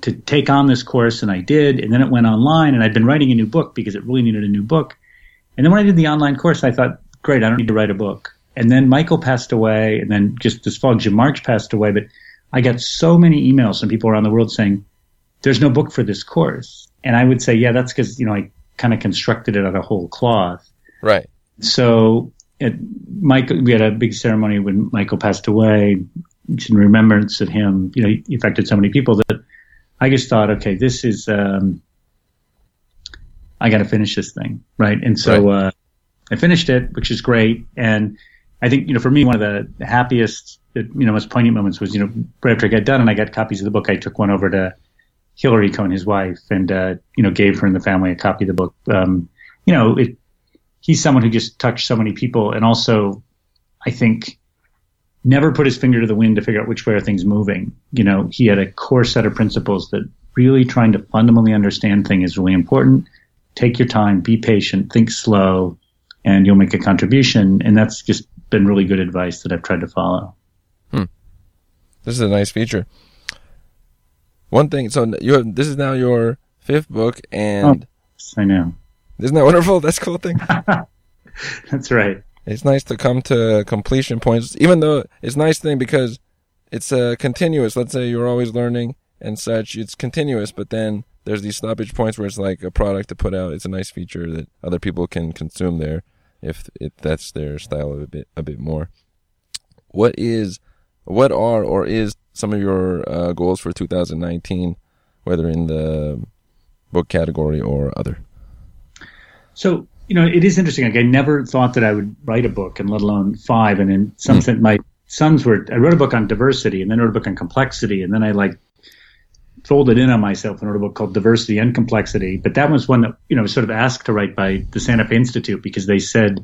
to take on this course, and I did. And then it went online, and I'd been writing a new book because it really needed a new book. And then when I did the online course, I thought, great, I don't need to write a book. And then Michael passed away, and then just this fall, Jim March passed away. But I got so many emails from people around the world saying, "There's no book for this course," and I would say, "Yeah, that's because you know I kind of constructed it out of whole cloth." Right. So, it, Michael, we had a big ceremony when Michael passed away in remembrance of him. You know, he affected so many people that I just thought, okay, this is, um, I got to finish this thing, right? And so right. Uh, I finished it, which is great. And I think, you know, for me, one of the happiest, you know, most poignant moments was, you know, right after I got done and I got copies of the book, I took one over to Hillary Cohen, his wife, and, uh, you know, gave her and the family a copy of the book. Um, you know, it, he's someone who just touched so many people. And also, I think, never put his finger to the wind to figure out which way are things moving. You know, he had a core set of principles that really trying to fundamentally understand things is really important. Take your time, be patient, think slow, and you'll make a contribution. And that's just been really good advice that I've tried to follow. Hmm. This is a nice feature. One thing, so you have, this is now your fifth book, and oh, I know. Isn't that wonderful? (laughs) That's a cool thing. (laughs) that's right it's nice to come to completion points, even though it's a nice thing because it's uh, continuous. Let's say you're always learning and such, it's continuous, but then there's these stoppage points where it's like a product to put out. It's a nice feature that other people can consume there if if that's their style a bit a bit more. What is, what are or is some of your uh, goals for 2019, whether in the book category or other? So you know, it is interesting. Like I never thought that I would write a book, and let alone five. And in some sense, my sons were. I wrote a book on diversity, and then wrote a book on complexity, and then I like folded in on myself and wrote a book called Diversity and Complexity. But that was one that you know was sort of asked to write by the Santa Fe Institute because they said,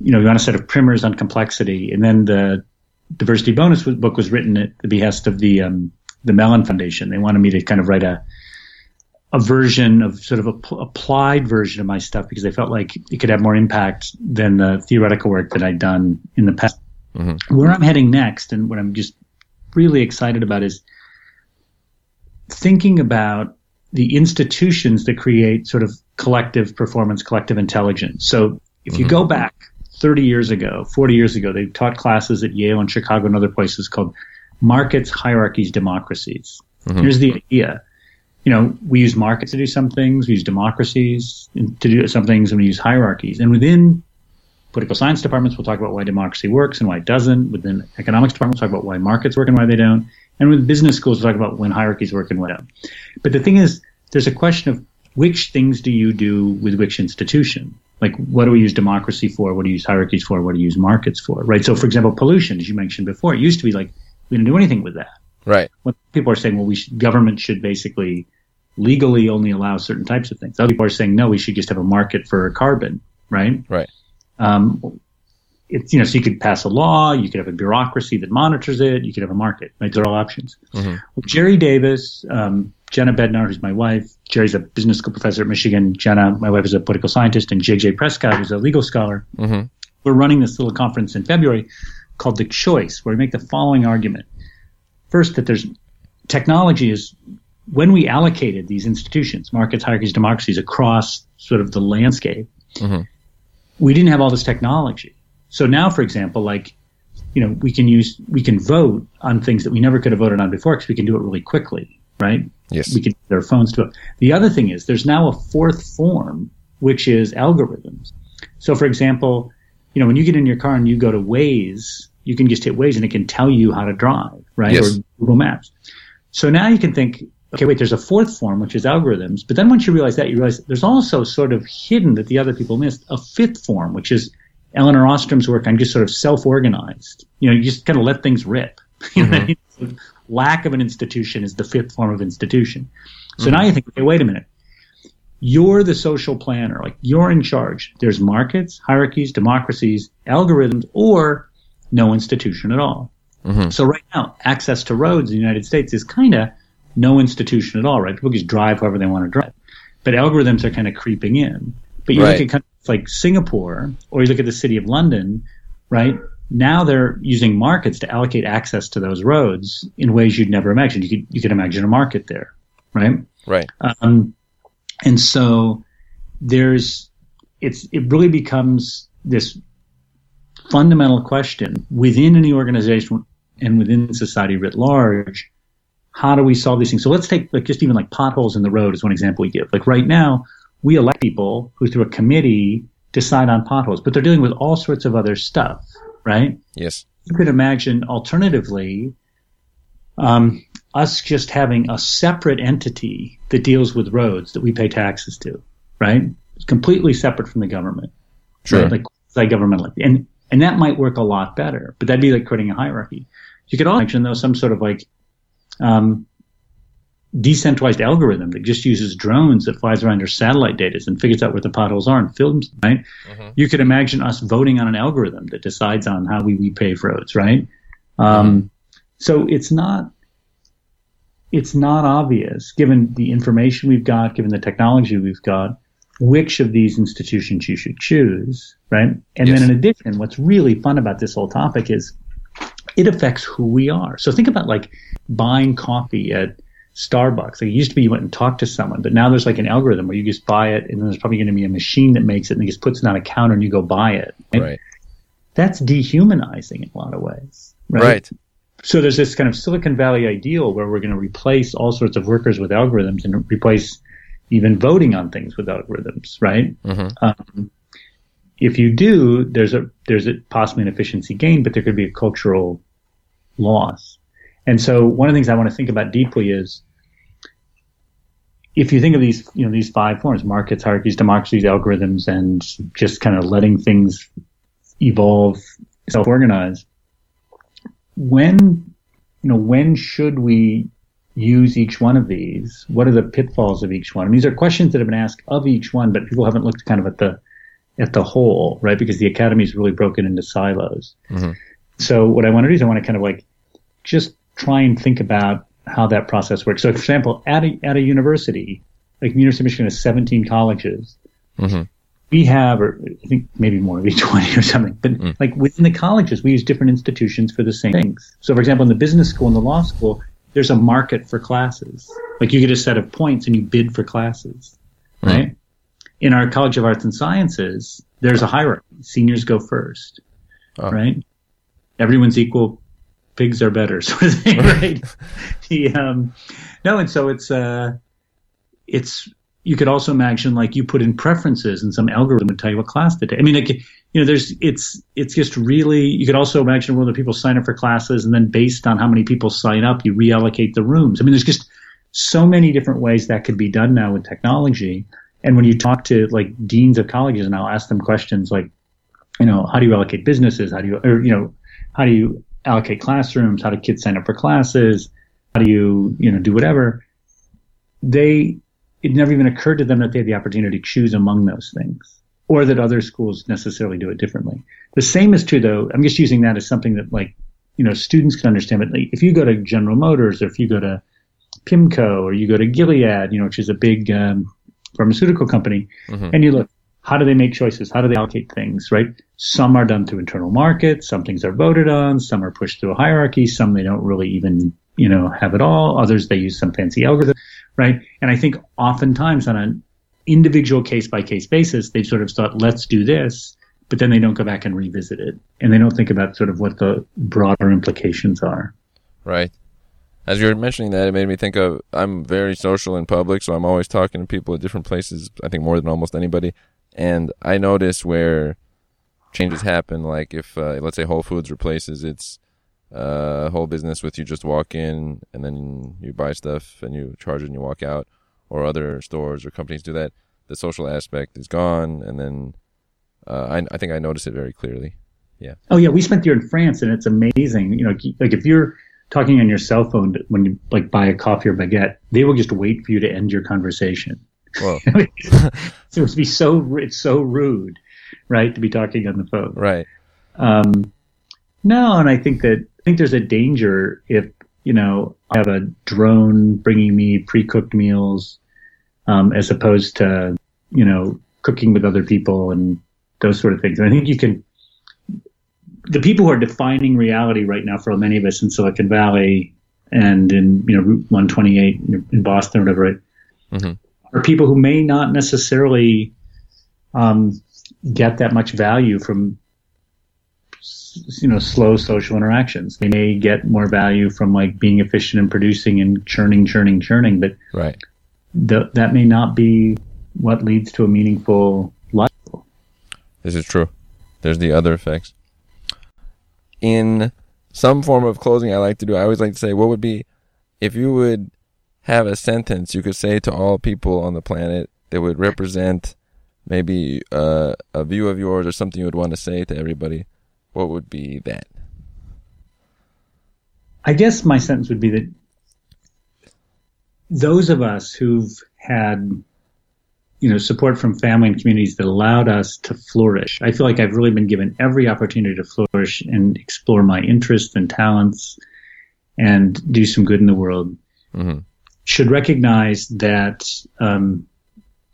you know, we want a set of primers on complexity, and then the diversity bonus book was written at the behest of the um, the Mellon Foundation. They wanted me to kind of write a a version of sort of a p- applied version of my stuff because they felt like it could have more impact than the theoretical work that I'd done in the past. Mm-hmm. Where I'm heading next, and what I'm just really excited about is thinking about the institutions that create sort of collective performance, collective intelligence. So if mm-hmm. you go back 30 years ago, 40 years ago, they taught classes at Yale and Chicago and other places called markets, hierarchies, democracies. Mm-hmm. Here's the idea you know, we use markets to do some things, we use democracies to do some things, and we use hierarchies. And within political science departments, we'll talk about why democracy works and why it doesn't. Within economics departments, we'll talk about why markets work and why they don't. And with business schools, we'll talk about when hierarchies work and why don't. But the thing is, there's a question of which things do you do with which institution? Like, what do we use democracy for? What do we use hierarchies for? What do we use markets for? Right. So, for example, pollution, as you mentioned before, it used to be like we didn't do anything with that. Right. When people are saying, well, we should, government should basically legally only allow certain types of things. Other people are saying no, we should just have a market for carbon, right? Right. Um, it's you know, so you could pass a law, you could have a bureaucracy that monitors it, you could have a market. Right? Those are all options. Mm-hmm. Well, Jerry Davis, um, Jenna Bednar, who's my wife, Jerry's a business school professor at Michigan. Jenna, my wife, is a political scientist, and JJ Prescott, who's a legal scholar. Mm-hmm. We're running this little conference in February called The Choice, where we make the following argument. First, that there's technology is when we allocated these institutions, markets, hierarchies, democracies across sort of the landscape, mm-hmm. we didn't have all this technology. So now, for example, like, you know, we can use, we can vote on things that we never could have voted on before because we can do it really quickly, right? Yes. We can our phones to vote. The other thing is there's now a fourth form, which is algorithms. So, for example, you know, when you get in your car and you go to Waze, you can just hit Waze and it can tell you how to drive, right? Yes. Or Google Maps. So now you can think, okay, wait, there's a fourth form, which is algorithms. But then once you realize that, you realize there's also sort of hidden that the other people missed a fifth form, which is Elinor Ostrom's work on just sort of self-organized. You know, you just kind of let things rip. (laughs) Mm-hmm. Lack of an institution is the fifth form of institution. So mm-hmm. now you think, okay, wait a minute. You're the social planner, like you're in charge. There's markets, hierarchies, democracies, algorithms, or no institution at all. Mm-hmm. So right now, access to roads in the United States is kind of no institution at all, right? People just drive however they want to drive. But algorithms are kind of creeping in. But you right. look at countries like Singapore, or you look at the city of London, right? Now they're using markets to allocate access to those roads in ways you'd never imagine. You could you could imagine a market there, right? Right. Um, and so there's it's it really becomes this fundamental question within any organization and within society writ large how do we solve these things? So let's take like just even like potholes in the road is one example we give. Like right now, we elect people who through a committee decide on potholes, but they're dealing with all sorts of other stuff, right? Yes. You could imagine alternatively, um, us just having a separate entity that deals with roads that we pay taxes to, right? It's completely separate from the government. Sure. Right? Like, like governmental. And, and that might work a lot better, but that'd be like creating a hierarchy. You could also imagine though some sort of like um, decentralized algorithm that just uses drones that flies around your satellite data and figures out where the potholes are and films them, right? Mm-hmm. You could imagine us voting on an algorithm that decides on how we, we pave roads, right? Um, mm-hmm. So it's not it's not obvious, given the information we've got, given the technology we've got, which of these institutions you should choose, right? And yes. then in addition, what's really fun about this whole topic is it affects who we are. So think about like buying coffee at Starbucks. Like it used to be you went and talked to someone, but now there's like an algorithm where you just buy it and then there's probably going to be a machine that makes it and it just puts it on a counter and you go buy it. Right. right. That's dehumanizing in a lot of ways. Right? right. So there's this kind of Silicon Valley ideal where we're going to replace all sorts of workers with algorithms and replace even voting on things with algorithms, right? Mm-hmm. Um, if you do, there's a there's a possibly an efficiency gain, but there could be a cultural loss. And so one of the things I want to think about deeply is if you think of these, you know, these five forms, markets, hierarchies, democracies, algorithms, and just kind of letting things evolve, self-organize, when, you know, when should we use each one of these? What are the pitfalls of each one? And these are questions that have been asked of each one, but people haven't looked kind of at the, at the whole, right? Because the academy is really broken into silos. Mm-hmm. So what I want to do is I want to kind of like just try and think about how that process works. So, for example, at a, at a university, like University of Michigan has 17 colleges. Mm-hmm. We have, or I think maybe more, maybe (laughs) 20 or something. But mm. like within the colleges, we use different institutions for the same things. So, for example, in the business school and the law school, there's a market for classes. Like you get a set of points and you bid for classes, mm. right? In our College of Arts and Sciences, there's a hierarchy. Seniors go first, oh. right? Everyone's equal pigs are better sort of thing, right? (laughs) the, um, no, and so it's uh, it's you could also imagine like you put in preferences and some algorithm would tell you what class to take. I mean, like, you know, there's it's it's just really you could also imagine where the people sign up for classes and then based on how many people sign up, you reallocate the rooms. I mean, there's just so many different ways that could be done now with technology. And when you talk to like deans of colleges, and I'll ask them questions like, you know, how do you allocate businesses? How do you, or you know, how do you allocate classrooms? How do kids sign up for classes? How do you, you know, do whatever? They, it never even occurred to them that they had the opportunity to choose among those things or that other schools necessarily do it differently. The same is true though. I'm just using that as something that like, you know, students can understand. But like, if you go to General Motors or if you go to Pimco or you go to Gilead, you know, which is a big um, pharmaceutical company, mm-hmm. and you look, how do they make choices? How do they allocate things, right? Some are done through internal markets. Some things are voted on. Some are pushed through a hierarchy. Some they don't really even, you know, have it all. Others they use some fancy algorithm, right? And I think oftentimes on an individual case by case basis, they've sort of thought, let's do this, but then they don't go back and revisit it. And they don't think about sort of what the broader implications are. Right. As you were mentioning that, it made me think of I'm very social in public, so I'm always talking to people at different places, I think more than almost anybody. And I notice where changes happen, like if, uh, let's say Whole Foods replaces its uh, whole business with you just walk in and then you buy stuff and you charge it and you walk out, or other stores or companies do that, the social aspect is gone. And then Uh, I, I think I noticed it very clearly. Yeah. Oh yeah, we spent year in France, and it's amazing. You know, like if you're talking on your cell phone when you like buy a coffee or baguette, they will just wait for you to end your conversation. (laughs) It would be so it's so rude, right, to be talking on the phone. right. Um, no, and I think that I think there's a danger if you know I have a drone bringing me pre-cooked meals, um, as opposed to you know cooking with other people and those sort of things. And I think you can. The people who are defining reality right now for many of us in Silicon Valley and in you know Route 128 in Boston or whatever, right, Mhm. Are people who may not necessarily um, get that much value from you know slow social interactions. They may get more value from like being efficient in producing and churning, churning, churning, but Right. th- that may not be what leads to a meaningful life. This is true. There's the other effects. In some form of closing, I like to do. I always like to say, what would be if you would have a sentence you could say to all people on the planet that would represent maybe uh, a view of yours or something you would want to say to everybody. What would be that? I guess my sentence would be that those of us who've had you know support from family and communities that allowed us to flourish. I feel like I've really been given every opportunity to flourish and explore my interests and talents and do some good in the world. hmm Should recognize that um,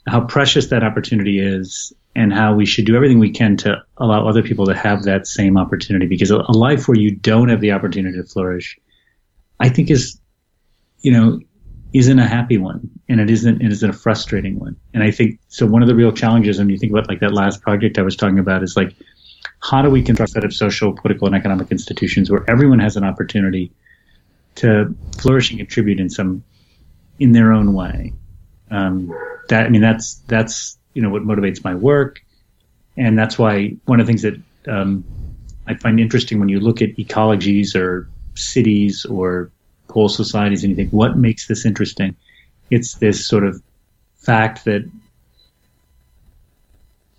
how precious that opportunity is and how we should do everything we can to allow other people to have that same opportunity because a, life where you don't have the opportunity to flourish i think is you know isn't a happy one and it isn't it isn't a frustrating one. And i think so one of the real challenges when you think about like that last project i was talking about is like how do we construct a set of social political and economic institutions where everyone has an opportunity to flourish and contribute in some in their own way um, that I mean that's that's you know what motivates my work, and that's why one of the things that um, I find interesting when you look at ecologies or cities or whole societies and you think what makes this interesting, it's this sort of fact that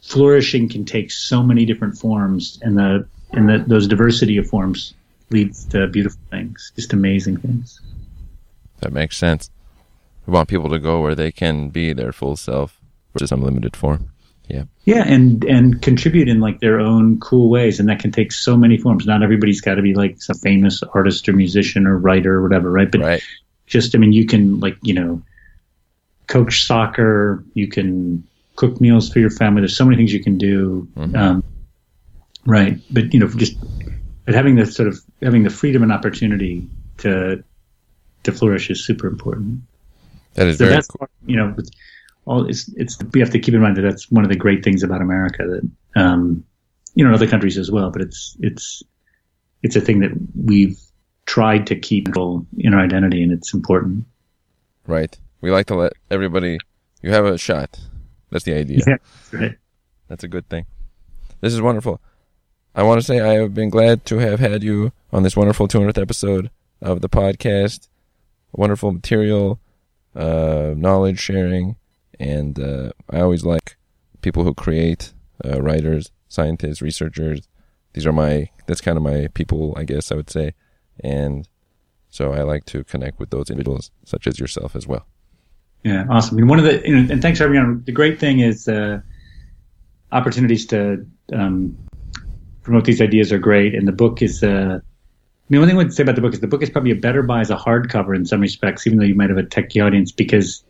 flourishing can take so many different forms, and the and the, those diversity of forms leads to beautiful things, just amazing things. That makes sense. We want people to go where they can be their full self versus some limited form. Yeah. Yeah, and and contribute in like their own cool ways, and that can take so many forms. Not everybody's got to be like some famous artist or musician or writer or whatever, right? But Right. just, I mean, you can like you know, coach soccer. You can cook meals for your family. There's so many things you can do. Mhm. Um, right, but you know, just but having the sort of having the freedom and opportunity to to flourish is super important. That is So very that's cool. you know, all it's it's we have to keep in mind that that's one of the great things about America that um, you know in other countries as well, but it's it's it's a thing that we've tried to keep in our identity, and it's important. Right. We like to let everybody. You have a shot. That's the idea. Yeah, right. That's a good thing. This is wonderful. I want to say I have been glad to have had you on this wonderful 200th episode of the podcast. Wonderful material, uh, knowledge sharing, and uh, I always like people who create, uh, writers, scientists, researchers. These are my, that's kind of my people, I guess I would say. And so I like to connect with those individuals, such as yourself as well. Yeah, awesome. Mean, one of the and thanks for having me on. The great thing is uh, opportunities to um, promote these ideas are great, and the book is. Uh, I mean, one thing I would say about the book is the book is probably a better buy as a hardcover in some respects, even though you might have a techie audience, because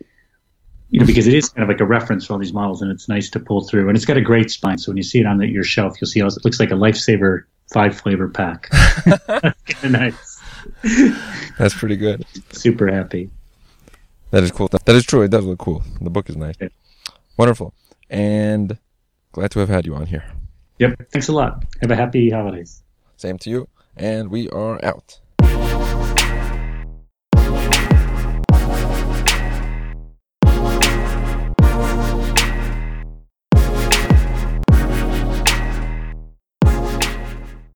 you know because it is kind of like a reference for all these models, and it's nice to pull through, and it's got a great spine. So when you see it on the, your shelf, you'll see how it looks like a lifesaver five flavor pack. That's kind of nice. That's pretty good. Super happy. That is cool. That is true. It does look cool. The book is nice. Yeah. Wonderful. And glad to have had you on here. Yep. Thanks a lot. Have a happy holidays. Same to you. And we are out.